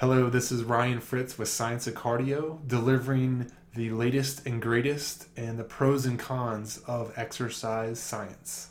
Hello, this is Ryan Fritz with Science of Cardio, delivering the latest and greatest and the pros and cons of exercise science.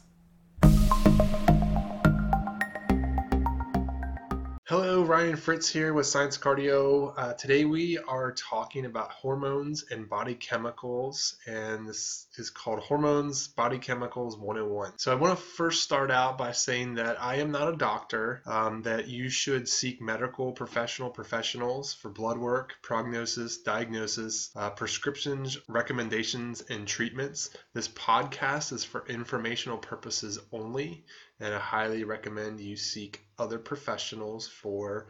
Hello, Ryan Fritz here with Science Cardio. Uh, today we are talking about hormones and body chemicals, and this is called Hormones, Body Chemicals 101. So I want to first start out by saying that I am not a doctor, um, that you should seek medical professional professionals for blood work, prognosis, diagnosis, uh, prescriptions, recommendations, and treatments. This podcast is for informational purposes only and I highly recommend you seek other professionals for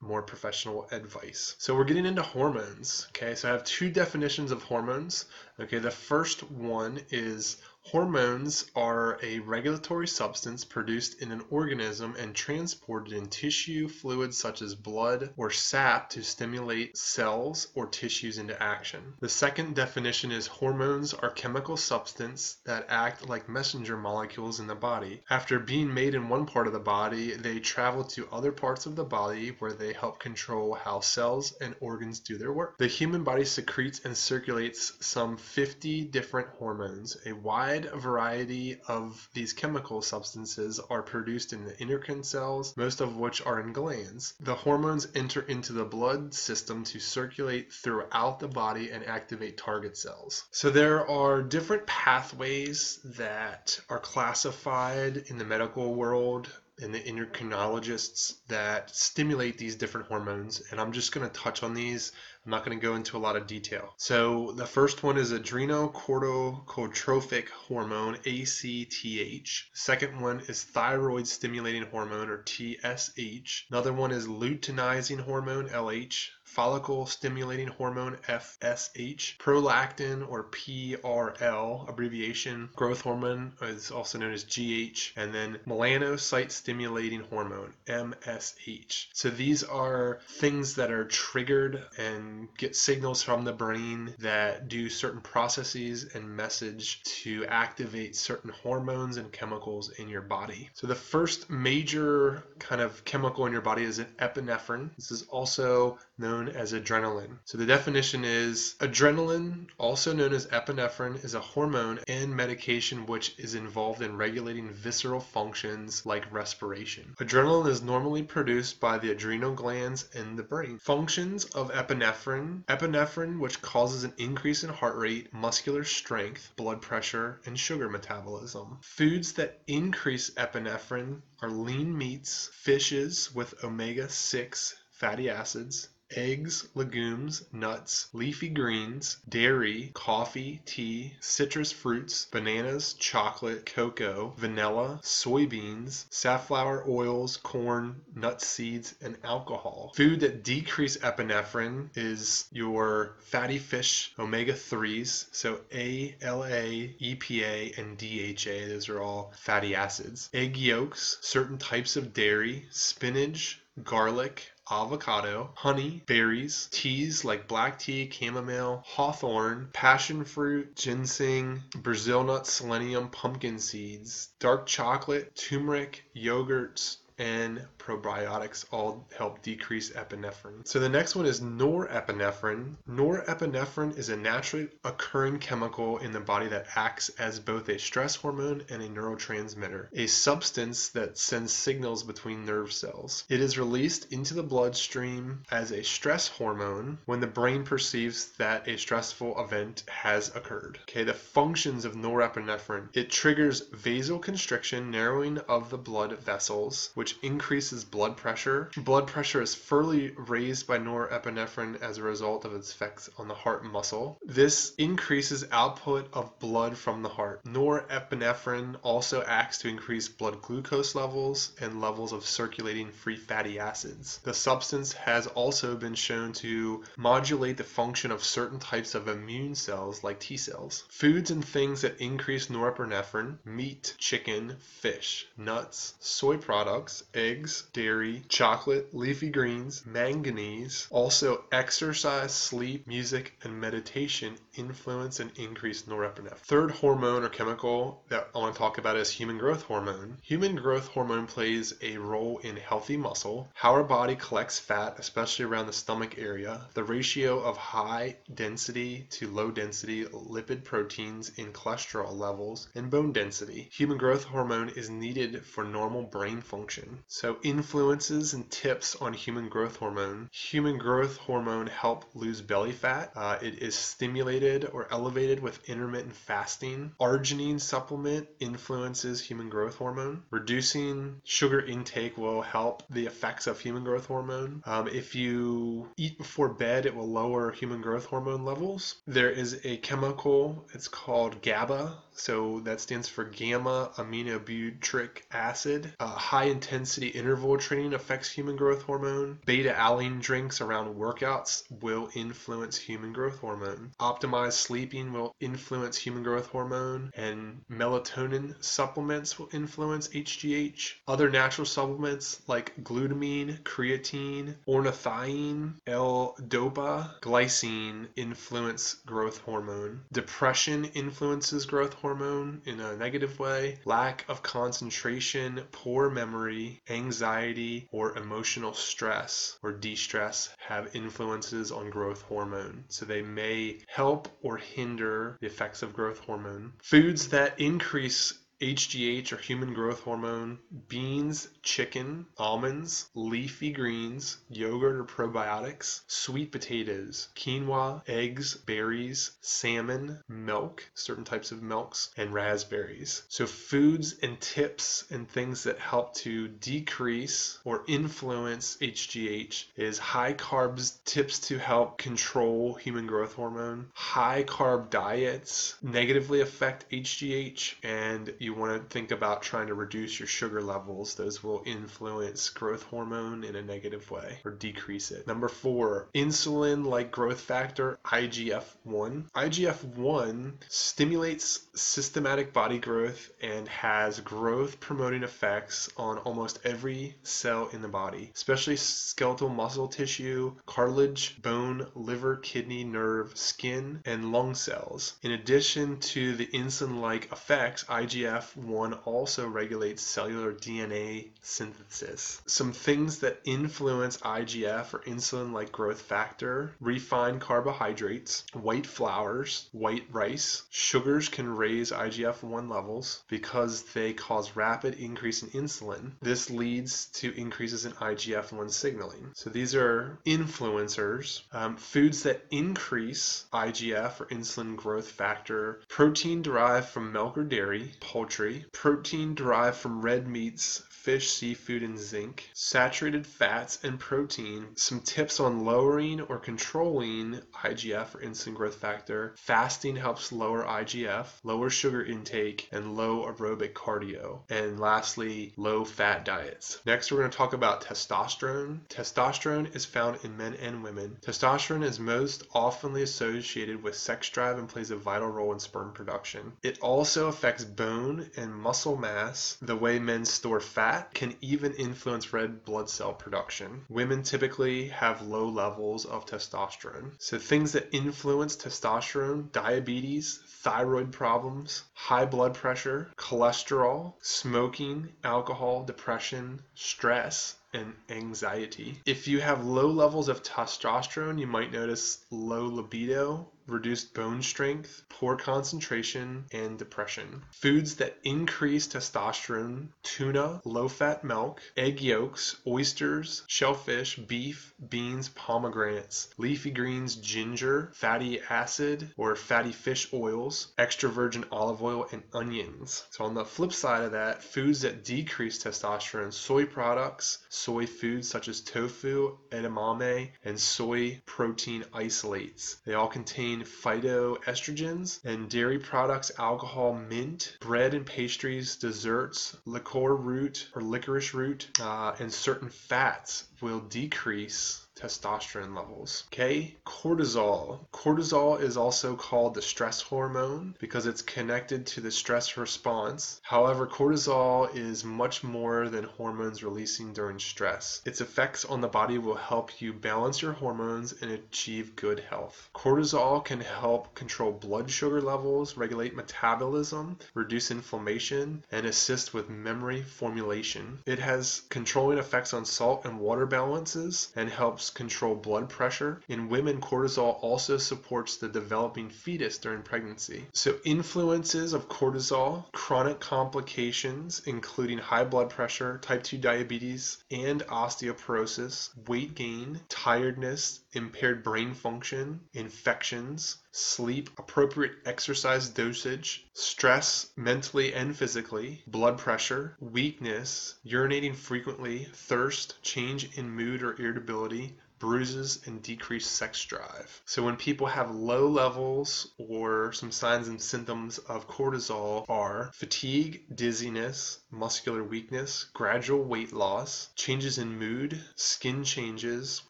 more professional advice. So we're getting into hormones. Okay, so I have two definitions of hormones. Okay, the first one is Hormones are a regulatory substance produced in an organism and transported in tissue fluids such as blood or sap to stimulate cells or tissues into action. The second definition is hormones are chemical substances that act like messenger molecules in the body. After being made in one part of the body, they travel to other parts of the body where they help control how cells and organs do their work. The human body secretes and circulates some 50 different hormones, a wide wide variety of these chemical substances are produced in the endocrine cells, most of which are in glands. The hormones enter into the blood system to circulate throughout the body and activate target cells. So there are different pathways that are classified in the medical world and the endocrinologists that stimulate these different hormones. And I'm just going to touch on these. I'm not going to go into a lot of detail. So the first one is adrenocorticotropic hormone, ACTH. Second one is thyroid stimulating hormone, or TSH. Another one is luteinizing hormone, LH follicle stimulating hormone FSH, prolactin or PRL abbreviation, growth hormone is also known as GH, and then melanocyte stimulating hormone MSH. So these are things that are triggered and get signals from the brain that do certain processes and message to activate certain hormones and chemicals in your body. So the first major kind of chemical in your body is an epinephrine. This is also known as adrenaline. So the definition is adrenaline, also known as epinephrine, is a hormone and medication which is involved in regulating visceral functions like respiration. Adrenaline is normally produced by the adrenal glands in the brain. Functions of epinephrine epinephrine, which causes an increase in heart rate, muscular strength, blood pressure, and sugar metabolism. Foods that increase epinephrine are lean meats, fishes with omega 6 fatty acids, eggs, legumes, nuts, leafy greens, dairy, coffee, tea, citrus fruits, bananas, chocolate, cocoa, vanilla, soybeans, safflower oils, corn, nut seeds, and alcohol. Food that decrease epinephrine is your fatty fish omega 3s, so ALA, EPA, and DHA. Those are all fatty acids. Egg yolks, certain types of dairy, spinach, garlic, avocado, honey, berries, teas like black tea, chamomile, hawthorn, passion fruit, ginseng, Brazil nut, selenium, pumpkin seeds, dark chocolate, turmeric, yogurts, and probiotics all help decrease epinephrine. So the next one is norepinephrine. Norepinephrine is a naturally occurring chemical in the body that acts as both a stress hormone and a neurotransmitter, a substance that sends signals between nerve cells. It is released into the bloodstream as a stress hormone when the brain perceives that a stressful event has occurred. Okay, the functions of norepinephrine. It triggers vasoconstriction, narrowing of the blood vessels, which increases increases blood pressure. Blood pressure is further raised by norepinephrine as a result of its effects on the heart muscle. This increases output of blood from the heart. Norepinephrine also acts to increase blood glucose levels and levels of circulating free fatty acids. The substance has also been shown to modulate the function of certain types of immune cells like T cells. Foods and things that increase norepinephrine meat, chicken, fish, nuts, soy products, eggs, dairy, chocolate, leafy greens, manganese. Also, exercise, sleep, music, and meditation influence and increase norepinephrine. Third hormone or chemical that I want to talk about is human growth hormone. Human growth hormone plays a role in healthy muscle, how our body collects fat, especially around the stomach area, the ratio of high density to low density lipid proteins in cholesterol levels, and bone density. Human growth hormone is needed for normal brain function. So, influences and tips on human growth hormone. Human growth hormone help lose belly fat. Uh, it is stimulated or elevated with intermittent fasting. Arginine supplement influences human growth hormone. Reducing sugar intake will help the effects of human growth hormone. Um, if you eat before bed, it will lower human growth hormone levels. There is a chemical, it's called GABA. So that stands for gamma aminobutyric acid. Uh, high intensity interval training affects human growth hormone. Beta alanine drinks around workouts will influence human growth hormone. Optimized sleeping will influence human growth hormone. And melatonin supplements will influence HGH. Other natural supplements like glutamine, creatine, ornithine, L-dopa, glycine influence growth hormone. Depression influences growth hormone in a negative way, lack of concentration, poor memory, anxiety, or emotional stress or de-stress have influences on growth hormone. So they may help or hinder the effects of growth hormone. Foods that increase HGH or human growth hormone, beans, chicken, almonds, leafy greens, yogurt or probiotics, sweet potatoes, quinoa, eggs, berries, salmon, milk, certain types of milks, and raspberries. So, foods and tips and things that help to decrease or influence HGH is high carbs tips to help control human growth hormone. High carb diets negatively affect HGH and you you want to think about trying to reduce your sugar levels, those will influence growth hormone in a negative way or decrease it. Number four, insulin like growth factor, IGF 1. IGF 1 stimulates systematic body growth and has growth promoting effects on almost every cell in the body, especially skeletal muscle tissue, cartilage, bone, liver, kidney, nerve, skin, and lung cells. In addition to the insulin like effects, IGF IGF-1 also regulates cellular DNA synthesis. Some things that influence IGF or insulin-like growth factor, refined carbohydrates, white flours, white rice. Sugars can raise IGF-1 levels because they cause rapid increase in insulin. This leads to increases in IGF-1 signaling. So these are influencers. Um, foods that increase IGF or insulin growth factor, protein derived from milk or dairy, poultry, poultry, protein derived from red meats, fish, seafood, and zinc, saturated fats, and protein. Some tips on lowering or controlling IGF or insulin growth factor. Fasting helps lower IGF, lower sugar intake, and low aerobic cardio. And lastly, low fat diets. Next, we're going to talk about testosterone. Testosterone is found in men and women. Testosterone is most oftenly associated with sex drive and plays a vital role in sperm production. It also affects bone and muscle mass, the way men store fat Fat can even influence red blood cell production. Women typically have low levels of testosterone. So things that influence testosterone, diabetes, thyroid problems, high blood pressure, cholesterol, smoking, alcohol, depression, stress, and anxiety. If you have low levels of testosterone, you might notice low libido, reduced bone strength, poor concentration, and depression. Foods that increase testosterone tuna, low fat milk, egg yolks, oysters, shellfish, beef, beans, pomegranates, leafy greens, ginger, fatty acid or fatty fish oils, extra virgin olive oil, and onions. So, on the flip side of that, foods that decrease testosterone, soy products, soy foods such as tofu, edamame, and soy protein isolates. They all contain phytoestrogens and dairy products, alcohol, mint, bread and pastries, desserts, liqueur root or licorice root, uh, and certain fats will decrease testosterone levels. Okay, cortisol. Cortisol is also called the stress hormone because it's connected to the stress response. However, cortisol is much more than hormones releasing during stress. Its effects on the body will help you balance your hormones and achieve good health. Cortisol can help control blood sugar levels, regulate metabolism, reduce inflammation, and assist with memory formulation. It has controlling effects on salt and water balances and helps helps control blood pressure. In women, cortisol also supports the developing fetus during pregnancy. So, influences of cortisol, chronic complications, including high blood pressure, type 2 diabetes, and osteoporosis, weight gain, tiredness, impaired brain function, infections, sleep, appropriate exercise dosage, stress mentally and physically, blood pressure, weakness, urinating frequently, thirst, change in mood or irritability, bruises, and decreased sex drive. So when people have low levels or some signs and symptoms of cortisol are fatigue, dizziness, muscular weakness, gradual weight loss, changes in mood, skin changes,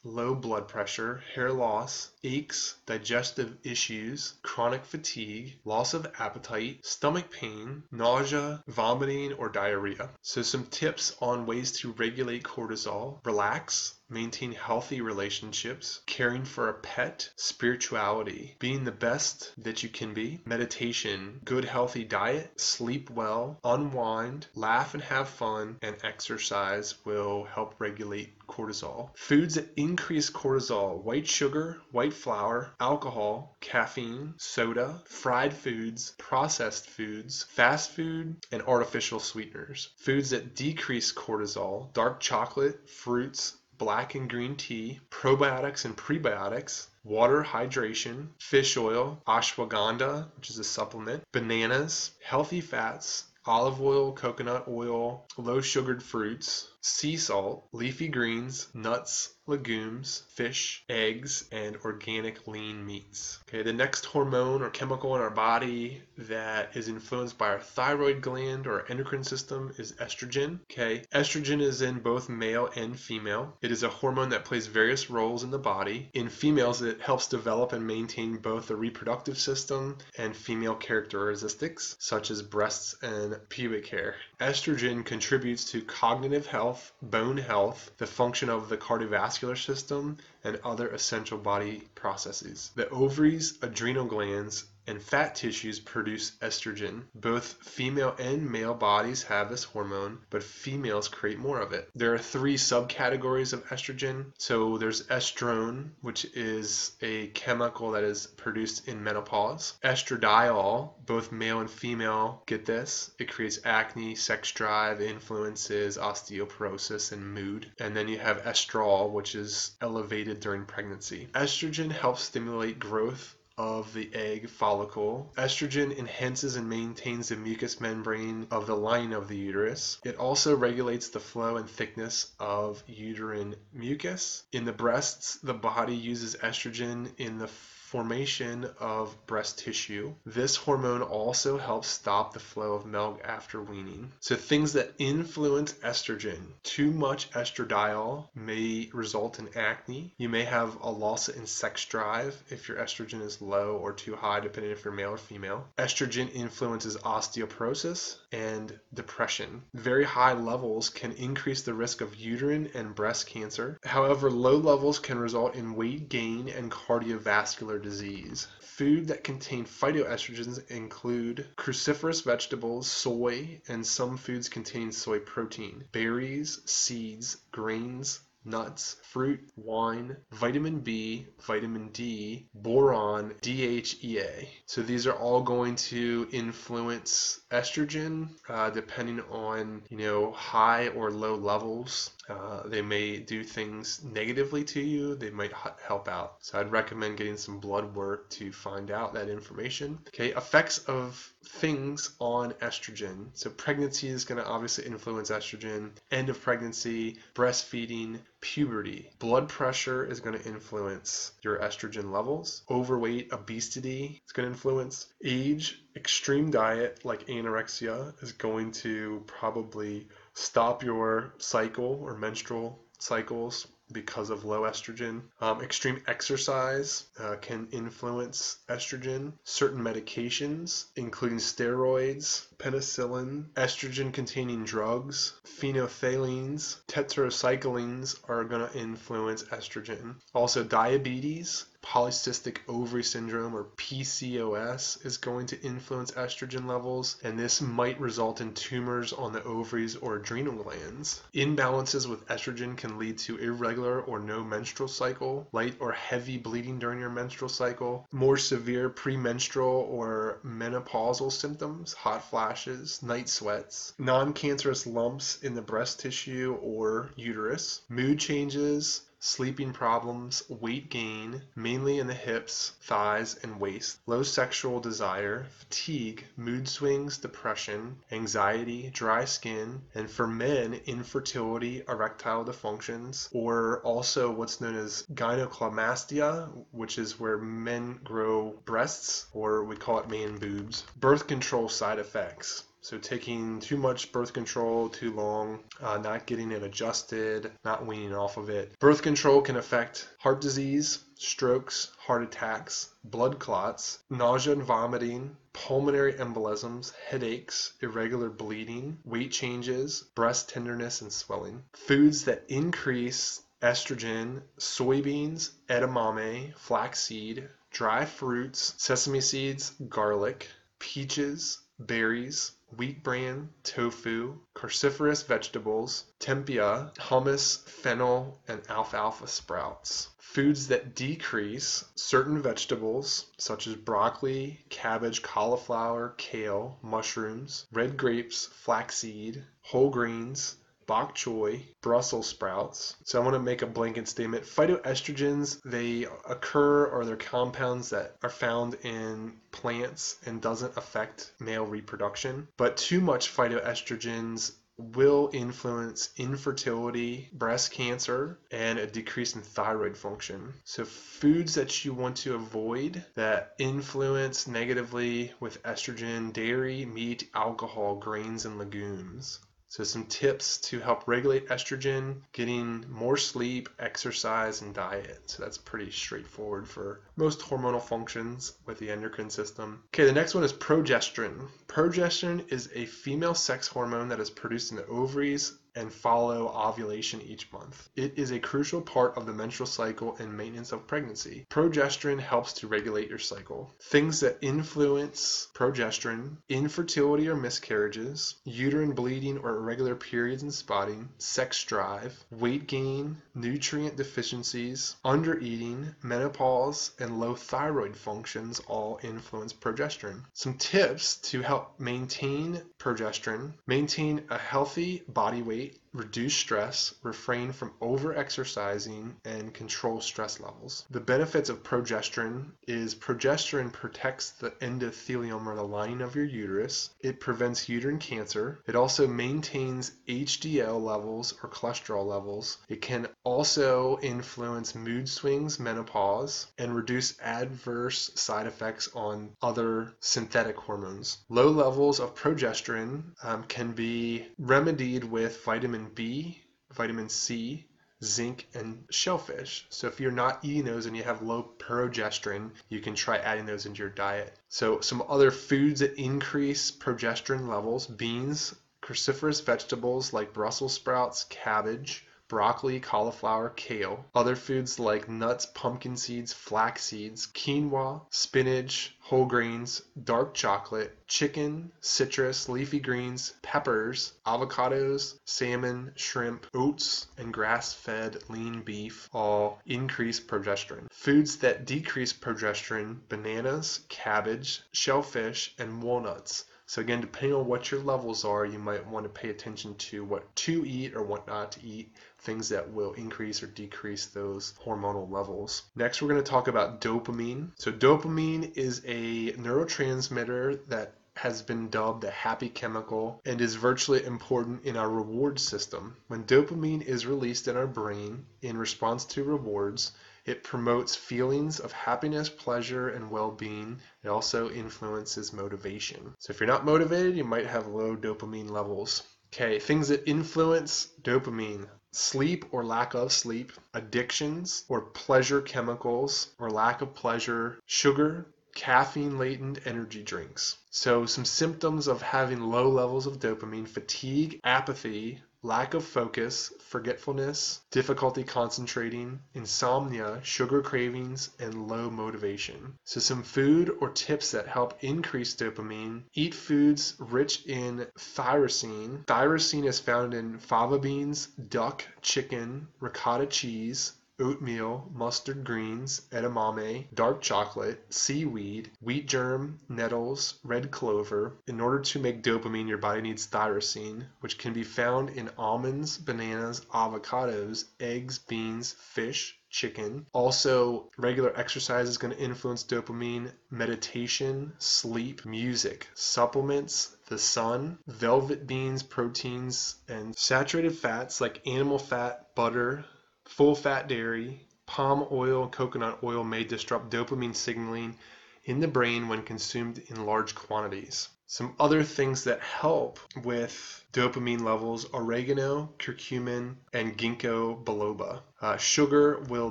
low blood pressure, hair loss, aches, digestive issues, chronic fatigue, loss of appetite, stomach pain, nausea, vomiting, or diarrhea. So some tips on ways to regulate cortisol. Relax, maintain healthy relationships, caring for a pet, spirituality, being the best that you can be, meditation, good healthy diet, sleep well, unwind, laugh and have fun, and exercise will help regulate cortisol. Foods that increase cortisol white sugar, white flour, alcohol, caffeine, soda, fried foods, processed foods, fast food, and artificial sweeteners. Foods that decrease cortisol dark chocolate, fruits, black and green tea, probiotics and prebiotics, water hydration, fish oil, ashwagandha, which is a supplement, bananas, healthy fats, olive oil, coconut oil, low sugared fruits, sea salt, leafy greens, nuts, legumes, fish, eggs, and organic lean meats. Okay, the next hormone or chemical in our body that is influenced by our thyroid gland or endocrine system is estrogen. Okay, estrogen is in both male and female. It is a hormone that plays various roles in the body. In females, it helps develop and maintain both the reproductive system and female characteristics, such as breasts and pubic hair. Estrogen contributes to cognitive health, bone health, the function of the cardiovascular system, and other essential body processes. The ovaries, adrenal glands, and fat tissues produce estrogen. Both female and male bodies have this hormone, but females create more of it. There are three subcategories of estrogen. So there's estrone, which is a chemical that is produced in menopause. Estradiol, both male and female get this. It creates acne, sex drive, influences osteoporosis, and mood. And then you have estriol, which is elevated during pregnancy. Estrogen helps stimulate growth of the egg follicle. Estrogen enhances and maintains the mucous membrane of the lining of the uterus. It also regulates the flow and thickness of uterine mucus. In the breasts, the body uses estrogen in the formation of breast tissue. This hormone also helps stop the flow of milk after weaning. So things that influence estrogen. Too much estradiol may result in acne. You may have a loss in sex drive if your estrogen is low or too high, depending if you're male or female. Estrogen influences osteoporosis and depression. Very high levels can increase the risk of uterine and breast cancer. However, low levels can result in weight gain and cardiovascular disease. Food that contain phytoestrogens include cruciferous vegetables, soy, and some foods containing soy protein, berries, seeds, grains, nuts, fruit, wine, vitamin B, vitamin D, boron, DHEA. So these are all going to influence estrogen uh, depending on you know high or low levels. Uh, they may do things negatively to you. They might help out. So I'd recommend getting some blood work to find out that information. Okay, effects of things on estrogen. So pregnancy is going to obviously influence estrogen. End of pregnancy, breastfeeding, puberty. Blood pressure is going to influence your estrogen levels. Overweight, obesity is going to influence age. Extreme diet like anorexia is going to probably stop your cycle or menstrual cycles because of low estrogen. Um, extreme exercise uh, can influence estrogen. Certain medications, including steroids, penicillin, estrogen containing drugs, phenolphthaleins, tetracyclines are going to influence estrogen. Also, diabetes, polycystic ovary syndrome or PCOS is going to influence estrogen levels, and this might result in tumors on the ovaries or adrenal glands. Imbalances with estrogen can lead to irregular or no menstrual cycle, light or heavy bleeding during your menstrual cycle, more severe premenstrual or menopausal symptoms, hot flashes, night sweats, non cancerous lumps in the breast tissue or uterus, mood changes, sleeping problems, weight gain, mainly in the hips, thighs, and waist, low sexual desire, fatigue, mood swings, depression, anxiety, dry skin, and for men, infertility, erectile dysfunctions, or also what's known as gynecomastia, which is where men grow breasts, or we call it man boobs, birth control side effects. So taking too much birth control too long, uh, not getting it adjusted, not weaning off of it. Birth control can affect heart disease, strokes, heart attacks, blood clots, nausea and vomiting, pulmonary embolisms, headaches, irregular bleeding, weight changes, breast tenderness and swelling. Foods that increase estrogen, soybeans, edamame, flaxseed, dry fruits, sesame seeds, garlic, peaches, berries, wheat bran, tofu, cruciferous vegetables, tempeh, hummus, fennel, and alfalfa sprouts. Foods that decrease certain vegetables such as broccoli, cabbage, cauliflower, kale, mushrooms, red grapes, flaxseed, whole grains, bok choy, Brussels sprouts. So I want to make a blanket statement. Phytoestrogens, they occur or they're compounds that are found in plants and doesn't affect male reproduction. But too much phytoestrogens will influence infertility, breast cancer, and a decrease in thyroid function. So, foods that you want to avoid that influence negatively with estrogen dairy, meat, alcohol, grains, and legumes. So, some tips to help regulate estrogen, getting more sleep, exercise, and diet. So, that's pretty straightforward for most hormonal functions with the endocrine system. Okay, the next one is progesterone. Progesterone is a female sex hormone that is produced in the ovaries and follow ovulation each month. It is a crucial part of the menstrual cycle and maintenance of pregnancy. Progesterone helps to regulate your cycle. Things that influence progesterone infertility or miscarriages, uterine bleeding or irregular periods and spotting, sex drive, weight gain, nutrient deficiencies, undereating, menopause, and low thyroid functions all influence progesterone. Some tips to help maintain progesterone maintain a healthy body weight Street reduce stress, refrain from over-exercising, and control stress levels. The benefits of progesterone is progesterone protects the endothelium or the lining of your uterus. It prevents uterine cancer. It also maintains HDL levels or cholesterol levels. It can also influence mood swings, menopause, and reduce adverse side effects on other synthetic hormones. Low levels of progesterone um, can be remedied with vitamin B, vitamin C, zinc, and shellfish. So if you're not eating those and you have low progesterone, you can try adding those into your diet. So some other foods that increase progesterone levels, beans, cruciferous vegetables like Brussels sprouts, cabbage, broccoli, cauliflower, kale. Other foods like nuts, pumpkin seeds, flax seeds, quinoa, spinach, whole grains, dark chocolate, chicken, citrus, leafy greens, peppers, avocados, salmon, shrimp, oats, and grass fed lean beef all increase progesterone. Foods that decrease progesterone bananas, cabbage, shellfish, and walnuts. So again, depending on what your levels are, you might want to pay attention to what to eat or what not to eat, things that will increase or decrease those hormonal levels. Next, we're going to talk about dopamine. So dopamine is a neurotransmitter that has been dubbed the happy chemical and is virtually important in our reward system. When dopamine is released in our brain in response to rewards, it promotes feelings of happiness, pleasure, and well being. It also influences motivation. So, if you're not motivated, you might have low dopamine levels. Okay, things that influence dopamine sleep or lack of sleep, addictions or pleasure chemicals or lack of pleasure, sugar, caffeine laden energy drinks. So, some symptoms of having low levels of dopamine fatigue, apathy, lack of focus, forgetfulness, difficulty concentrating, insomnia, sugar cravings, and low motivation. So, some food or tips that help increase dopamine eat foods rich in tyrosine. Tyrosine is found in fava beans, duck, chicken, ricotta cheese, oatmeal, mustard greens, edamame, dark chocolate, seaweed, wheat germ, nettles, red clover. In order to make dopamine, your body needs tyrosine, which can be found in almonds, bananas, avocados, eggs, beans, fish, chicken. Also, regular exercise is going to influence dopamine, meditation, sleep, music, supplements, the sun, velvet beans, proteins, and saturated fats like animal fat, butter, Full fat dairy, palm oil, and coconut oil may disrupt dopamine signaling in the brain when consumed in large quantities. Some other things that help with dopamine levels oregano, curcumin, and ginkgo biloba. Uh, sugar will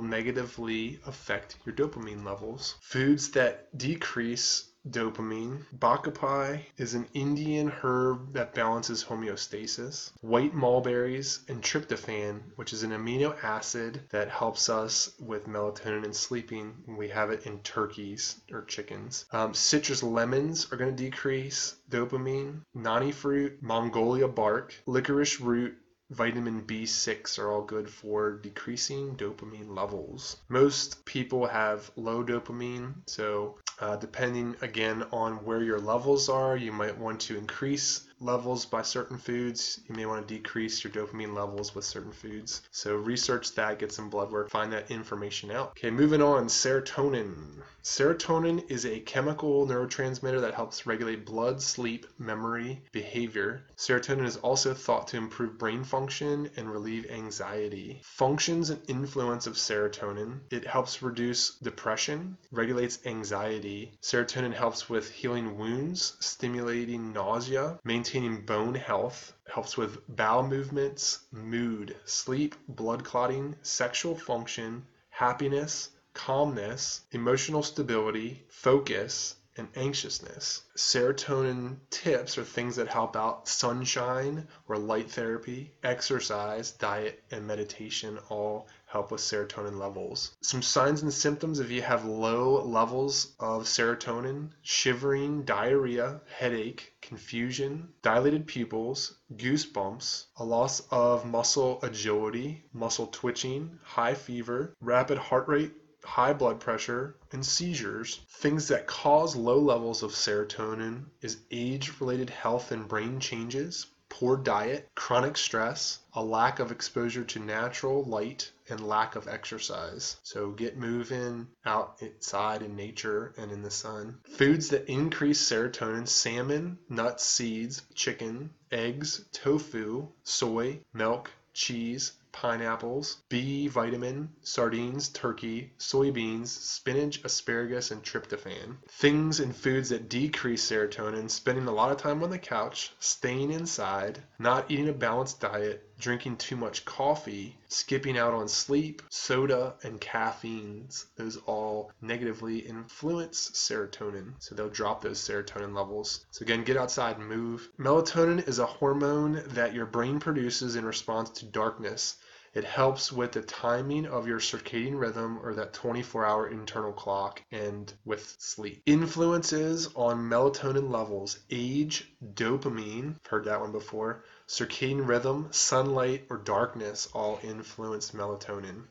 negatively affect your dopamine levels. Foods that decrease dopamine. Bacopa is an Indian herb that balances homeostasis. White mulberries and tryptophan, which is an amino acid that helps us with melatonin and sleeping. We have it in turkeys or chickens. Um, citrus lemons are going to decrease dopamine. Noni fruit, Magnolia bark, licorice root, vitamin B6 are all good for decreasing dopamine levels. Most people have low dopamine, so uh, depending again on where your levels are, you might want to increase levels by certain foods. You may want to decrease your dopamine levels with certain foods. So research that, get some blood work, find that information out. Okay, moving on, serotonin. Serotonin is a chemical neurotransmitter that helps regulate blood, sleep, memory, behavior. Serotonin is also thought to improve brain function and relieve anxiety. Functions and influence of serotonin. It helps reduce depression, regulates anxiety. Serotonin helps with healing wounds, stimulating nausea, maintaining maintaining bone health, helps with bowel movements, mood, sleep, blood clotting, sexual function, happiness, calmness, emotional stability, focus, and anxiousness. Serotonin tips are things that help out sunshine or light therapy, exercise, diet, and meditation all help with serotonin levels. Some signs and symptoms if you have low levels of serotonin shivering, diarrhea, headache, confusion, dilated pupils, goosebumps, a loss of muscle agility, muscle twitching, high fever, rapid heart rate, high blood pressure, and seizures. Things that cause low levels of serotonin is age-related health and brain changes, poor diet, chronic stress, a lack of exposure to natural light, and lack of exercise. So get moving outside in nature and in the sun. Foods that increase serotonin salmon, nuts, seeds, chicken, eggs, tofu, soy, milk, cheese, pineapples, B vitamin, sardines, turkey, soybeans, spinach, asparagus, and tryptophan. Things and foods that decrease serotonin, spending a lot of time on the couch, staying inside, not eating a balanced diet, drinking too much coffee, skipping out on sleep, soda, and caffeines. Those all negatively influence serotonin. So they'll drop those serotonin levels. So again, get outside and move. Melatonin is a hormone that your brain produces in response to darkness. It helps with the timing of your circadian rhythm or that 24 hour internal clock and with sleep. Influences on melatonin levels age, dopamine, heard that one before, circadian rhythm, sunlight, or darkness all influence melatonin.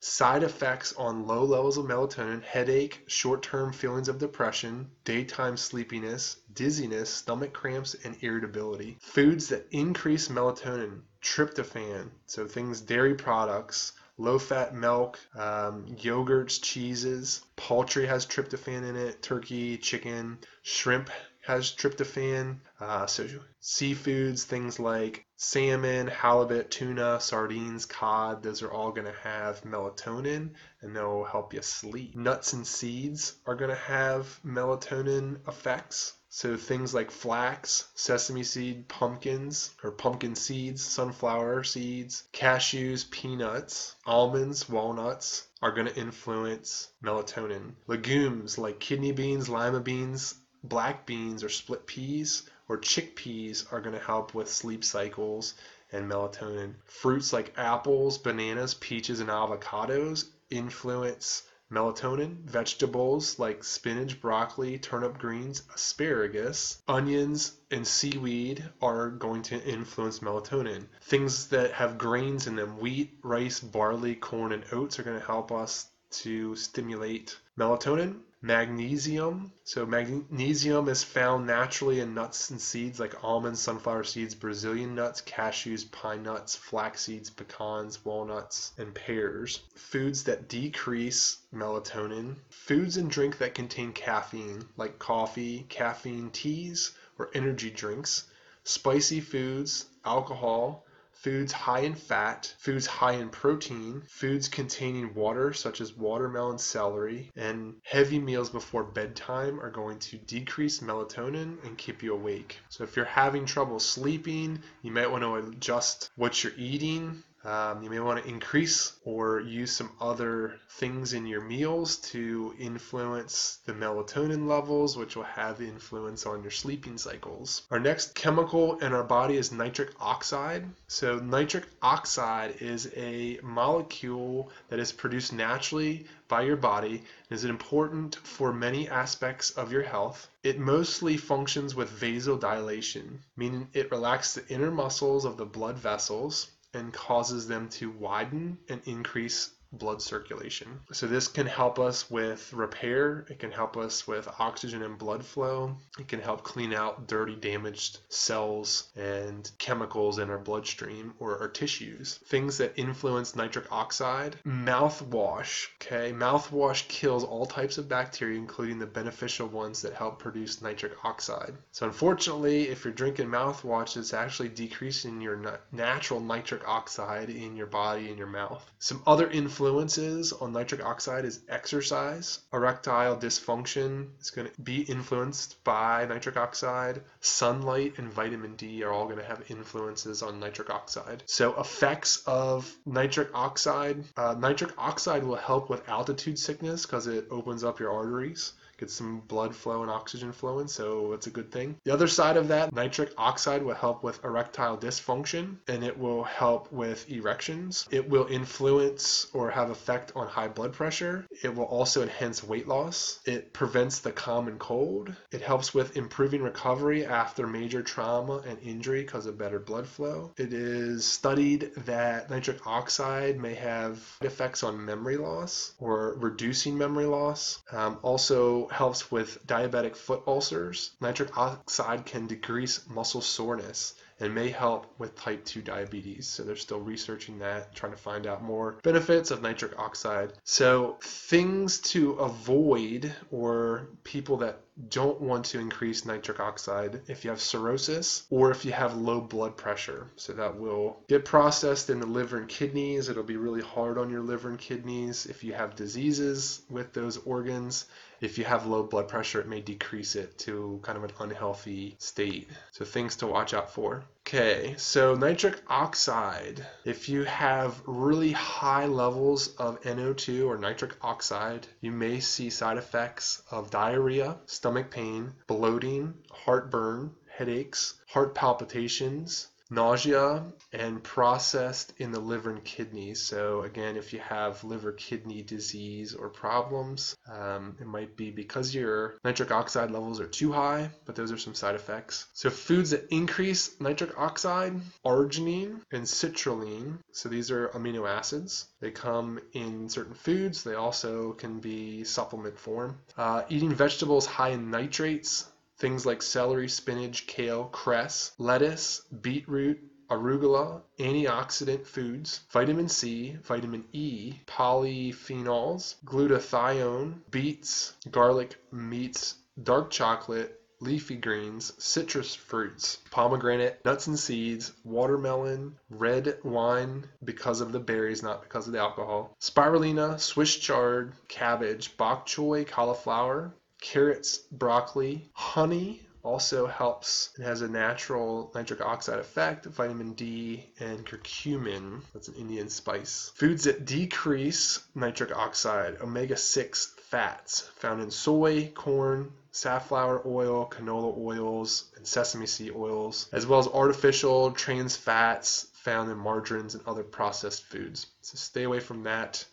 Side effects on low levels of melatonin headache, short term feelings of depression, daytime sleepiness, dizziness, stomach cramps, and irritability. Foods that increase melatonin tryptophan, so things, dairy products, low fat milk, um, yogurts, cheeses. Poultry has tryptophan in it, turkey, chicken, shrimp has tryptophan. Uh, so seafoods, things like salmon, halibut, tuna, sardines, cod, those are all going to have melatonin and they'll help you sleep. Nuts and seeds are going to have melatonin effects. So things like flax, sesame seed, pumpkins or pumpkin seeds, sunflower seeds, cashews, peanuts, almonds, walnuts are going to influence melatonin. Legumes like kidney beans, lima beans, black beans or split peas or chickpeas are going to help with sleep cycles and melatonin. Fruits like apples, bananas, peaches, and avocados influence melatonin. Vegetables like spinach, broccoli, turnip greens, asparagus, onions, and seaweed are going to influence melatonin. Things that have grains in them, wheat, rice, barley, corn, and oats, are going to help us to stimulate melatonin. Magnesium. So, magnesium is found naturally in nuts and seeds like almonds, sunflower seeds, Brazilian nuts, cashews, pine nuts, flax seeds, pecans, walnuts, and pears. Foods that decrease melatonin. Foods and drink that contain caffeine, like coffee, caffeine teas, or energy drinks. Spicy foods, alcohol, foods high in fat, foods high in protein, foods containing water such as watermelon, celery, and heavy meals before bedtime are going to decrease melatonin and keep you awake. So if you're having trouble sleeping, you might want to adjust what you're eating um, you may want to increase or use some other things in your meals to influence the melatonin levels, which will have influence on your sleeping cycles. Our next chemical in our body is nitric oxide. So, nitric oxide is a molecule that is produced naturally by your body and is important for many aspects of your health. It mostly functions with vasodilation, meaning it relaxes the inner muscles of the blood vessels and causes them to widen and increase blood circulation. So this can help us with repair, it can help us with oxygen and blood flow, it can help clean out dirty damaged cells and chemicals in our bloodstream or our tissues. Things that influence nitric oxide, mouthwash, okay? Mouthwash kills all types of bacteria including the beneficial ones that help produce nitric oxide. So unfortunately, if you're drinking mouthwash, it's actually decreasing your natural nitric oxide in your body and your mouth. Some other influences influences on nitric oxide is exercise. Erectile dysfunction is going to be influenced by nitric oxide. Sunlight and vitamin D are all going to have influences on nitric oxide. So, effects of nitric oxide uh, nitric oxide will help with altitude sickness because it opens up your arteries get some blood flow and oxygen flowing, so it's a good thing. The other side of that, nitric oxide will help with erectile dysfunction and it will help with erections. It will influence or have effect on high blood pressure. It will also enhance weight loss. It prevents the common cold. It helps with improving recovery after major trauma and injury because of better blood flow. It is studied that nitric oxide may have effects on memory loss or reducing memory loss. Um, also, helps with diabetic foot ulcers. Nitric oxide can decrease muscle soreness and may help with type 2 diabetes. So they're still researching that, trying to find out more benefits of nitric oxide. So things to avoid or people that don't want to increase nitric oxide if you have cirrhosis or if you have low blood pressure. So that will get processed in the liver and kidneys. It'll be really hard on your liver and kidneys. If you have diseases with those organs, if you have low blood pressure, it may decrease it to kind of an unhealthy state. So things to watch out for. Okay, so nitric oxide. If you have really high levels of NO2 or nitric oxide, you may see side effects of diarrhea, stomach pain, bloating, heartburn, headaches, heart palpitations, nausea and processed in the liver and kidneys. So again, if you have liver kidney disease or problems, um, it might be because your nitric oxide levels are too high, but those are some side effects. So foods that increase nitric oxide, arginine and citrulline. So these are amino acids. They come in certain foods. They also can be supplement form. Uh, eating vegetables high in nitrates, Things like celery, spinach, kale, cress, lettuce, beetroot, arugula, antioxidant foods, vitamin C, vitamin E, polyphenols, glutathione, beets, garlic, meats, dark chocolate, leafy greens, citrus fruits, pomegranate, nuts and seeds, watermelon, red wine because of the berries, not because of the alcohol, spirulina, Swiss chard, cabbage, bok choy, cauliflower, carrots, broccoli, honey, also helps and has a natural nitric oxide effect, vitamin D and curcumin. That's an Indian spice. Foods that decrease nitric oxide, omega 6 fats found in soy, corn, safflower oil, canola oils, and sesame seed oils, as well as artificial trans fats found in margarines and other processed foods. So stay away from that.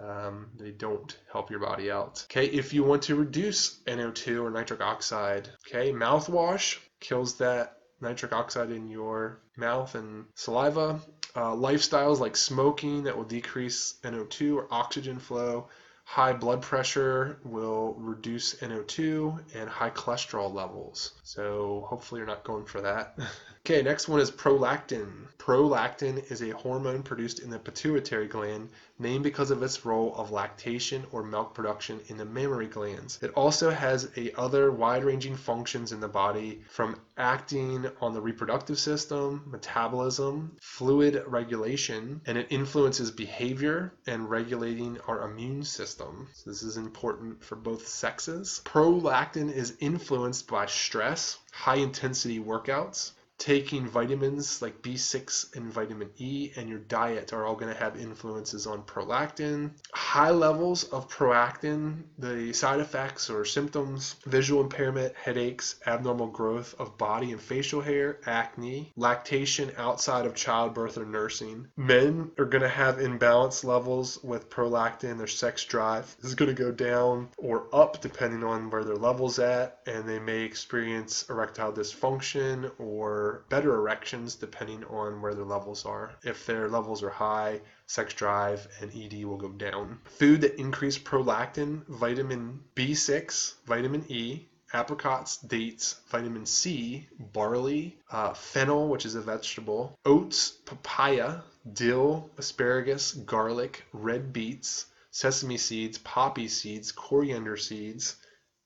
Um, they don't help your body out. Okay, if you want to reduce NO2 or nitric oxide, okay, mouthwash kills that nitric oxide in your mouth and saliva. Uh, lifestyles like smoking that will decrease NO2 or oxygen flow High blood pressure will reduce NO2 and high cholesterol levels. So hopefully you're not going for that. okay, next one is prolactin. Prolactin is a hormone produced in the pituitary gland, named because of its role of lactation or milk production in the mammary glands. It also has a other wide-ranging functions in the body from acting on the reproductive system, metabolism, fluid regulation, and it influences behavior and regulating our immune system. So this is important for both sexes. Prolactin is influenced by stress, high intensity workouts, taking vitamins like B6 and vitamin E and your diet are all going to have influences on prolactin. High levels of prolactin, the side effects or symptoms, visual impairment, headaches, abnormal growth of body and facial hair, acne, lactation outside of childbirth or nursing. Men are going to have imbalanced levels with prolactin, their sex drive is going to go down or up depending on where their levels at and they may experience erectile dysfunction or better erections depending on where their levels are. If their levels are high, sex drive and ED will go down. Food that increase prolactin, vitamin B6, vitamin E, apricots, dates, vitamin C, barley, uh, fennel, which is a vegetable, oats, papaya, dill, asparagus, garlic, red beets, sesame seeds, poppy seeds, coriander seeds,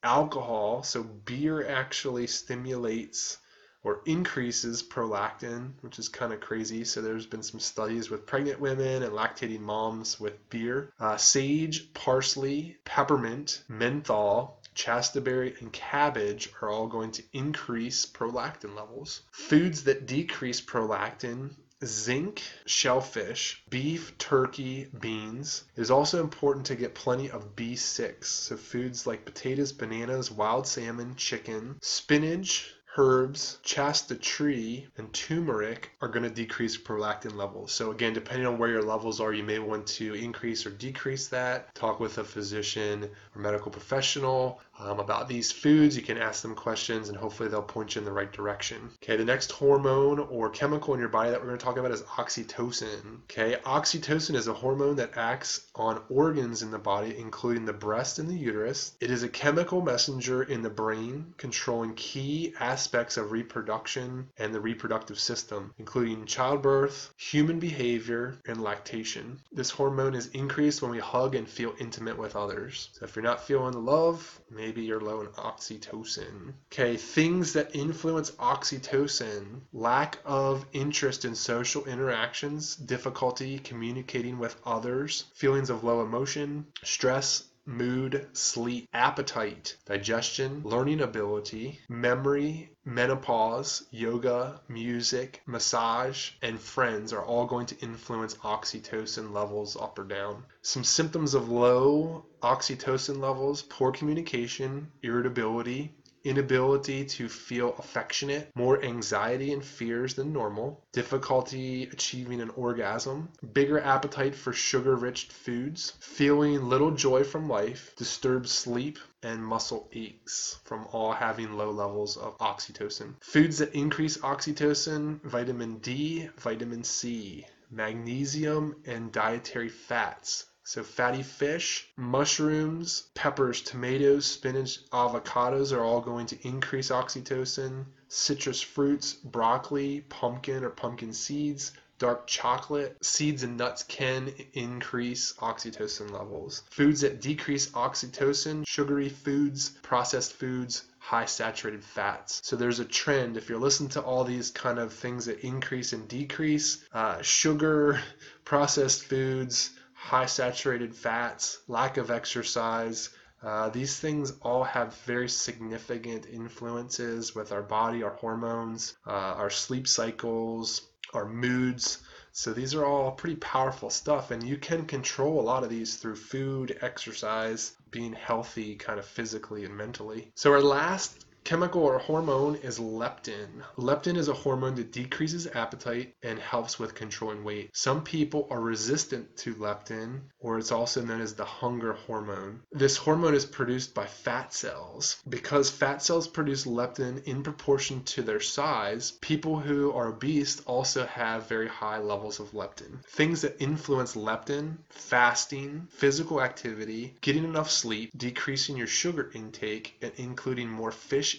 alcohol. So beer actually stimulates or increases prolactin, which is kind of crazy. So there's been some studies with pregnant women and lactating moms with beer. Uh, sage, parsley, peppermint, menthol, chasteberry, and cabbage are all going to increase prolactin levels. Foods that decrease prolactin zinc, shellfish, beef, turkey, beans. It is also important to get plenty of B6. So foods like potatoes, bananas, wild salmon, chicken, spinach, herbs, chaste tree, and turmeric are going to decrease prolactin levels. So again, depending on where your levels are, you may want to increase or decrease that. Talk with a physician or medical professional um, about these foods. You can ask them questions and hopefully they'll point you in the right direction. Okay, the next hormone or chemical in your body that we're going to talk about is oxytocin. Okay, oxytocin is a hormone that acts on organs in the body, including the breast and the uterus. It is a chemical messenger in the brain controlling key aspects of reproduction and the reproductive system, including childbirth, human behavior, and lactation. This hormone is increased when we hug and feel intimate with others. So if you're not feeling the love, maybe maybe you're low in oxytocin. Okay, things that influence oxytocin lack of interest in social interactions, difficulty communicating with others, feelings of low emotion, stress, mood, sleep, appetite, digestion, learning ability, memory, menopause, yoga, music, massage, and friends are all going to influence oxytocin levels up or down. Some symptoms of low oxytocin levels poor communication, irritability, inability to feel affectionate, more anxiety and fears than normal, difficulty achieving an orgasm, bigger appetite for sugar rich foods, feeling little joy from life, disturbed sleep, and muscle aches from all having low levels of oxytocin. Foods that increase oxytocin vitamin D, vitamin C, magnesium, and dietary fats so fatty fish, mushrooms, peppers, tomatoes, spinach, avocados are all going to increase oxytocin. Citrus fruits, broccoli, pumpkin or pumpkin seeds, dark chocolate, seeds and nuts can increase oxytocin levels. Foods that decrease oxytocin, sugary foods, processed foods, high saturated fats. So there's a trend. If you're listening to all these kind of things that increase and decrease, uh, sugar, processed foods, high saturated fats, lack of exercise, Uh, these things all have very significant influences with our body, our hormones, uh, our sleep cycles, our moods. So these are all pretty powerful stuff, and you can control a lot of these through food, exercise, being healthy kind of physically and mentally. So our last chemical or hormone is leptin. Leptin is a hormone that decreases appetite and helps with controlling weight. Some people are resistant to leptin, or it's also known as the hunger hormone. This hormone is produced by fat cells. Because fat cells produce leptin in proportion to their size, people who are obese also have very high levels of leptin. Things that influence leptin, fasting, physical activity, getting enough sleep, decreasing your sugar intake, and including more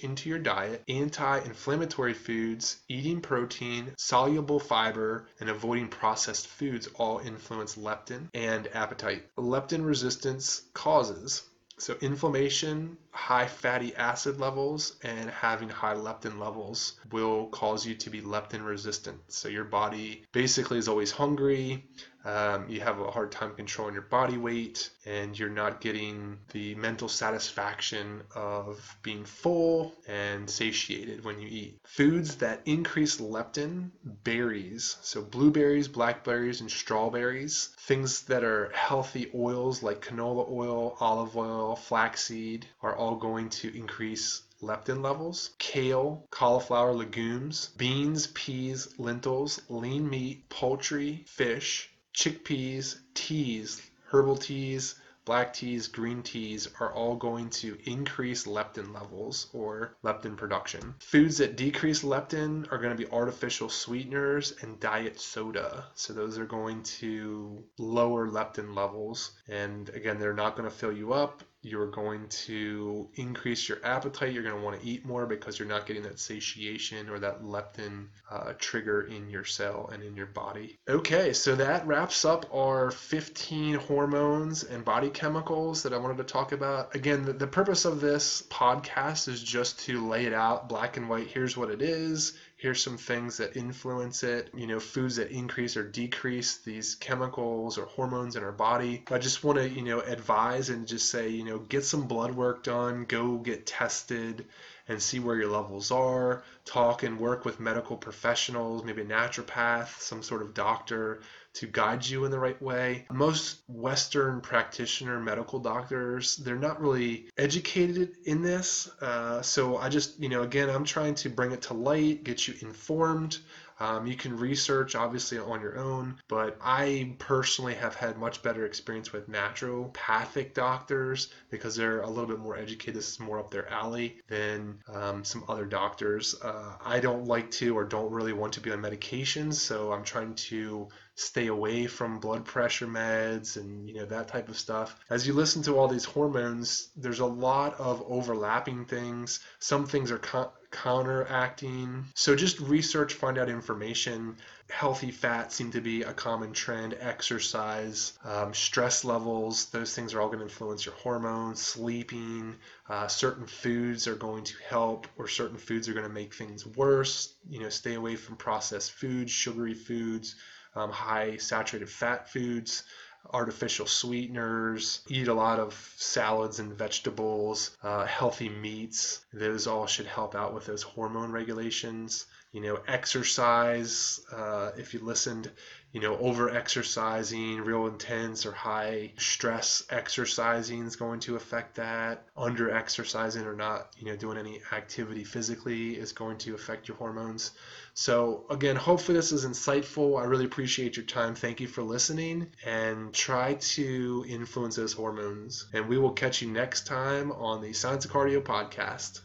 into your diet, anti inflammatory foods, eating protein, soluble fiber, and avoiding processed foods all influence leptin and appetite. Leptin resistance causes so inflammation, high fatty acid levels, and having high leptin levels will cause you to be leptin resistant. So your body basically is always hungry. Um, you have a hard time controlling your body weight, and you're not getting the mental satisfaction of being full and satiated when you eat. Foods that increase leptin, berries, so blueberries, blackberries, and strawberries. Things that are healthy oils like canola oil, olive oil, flaxseed are all going to increase leptin levels, kale, cauliflower, legumes, beans, peas, lentils, lean meat, poultry, fish, chickpeas, teas, herbal teas, black teas, green teas are all going to increase leptin levels or leptin production. Foods that decrease leptin are going to be artificial sweeteners and diet soda. So those are going to lower leptin levels. And again, they're not going to fill you up you're going to increase your appetite. You're going to want to eat more because you're not getting that satiation or that leptin uh, trigger in your cell and in your body. Okay, so that wraps up our 15 hormones and body chemicals that I wanted to talk about. Again, the, the purpose of this podcast is just to lay it out black and white. Here's what it is here's some things that influence it, you know, foods that increase or decrease these chemicals or hormones in our body. I just want to, you know, advise and just say, you know, get some blood work done, go get tested and see where your levels are, talk and work with medical professionals, maybe a naturopath, some sort of doctor to guide you in the right way. Most Western practitioner medical doctors, they're not really educated in this. Uh, so I just, you know, again, I'm trying to bring it to light, get you informed. Um, you can research obviously on your own, but I personally have had much better experience with naturopathic doctors because they're a little bit more educated. This is more up their alley than um, some other doctors. Uh, I don't like to or don't really want to be on medications, so I'm trying to stay away from blood pressure meds and you know that type of stuff. As you listen to all these hormones, there's a lot of overlapping things. Some things are co- counteracting. So just research, find out information. Healthy fat seem to be a common trend. Exercise, um, stress levels, those things are all going to influence your hormones. Sleeping, uh, certain foods are going to help, or certain foods are going to make things worse. You know, stay away from processed foods, sugary foods um, high saturated fat foods, artificial sweeteners, eat a lot of salads and vegetables, uh, healthy meats. Those all should help out with those hormone regulations. You know, exercise. Uh, if you listened, you know, over exercising, real intense or high stress exercising is going to affect that. Under exercising or not, you know, doing any activity physically is going to affect your hormones. So, again, hopefully this is insightful. I really appreciate your time. Thank you for listening and try to influence those hormones. And we will catch you next time on the Science of Cardio podcast.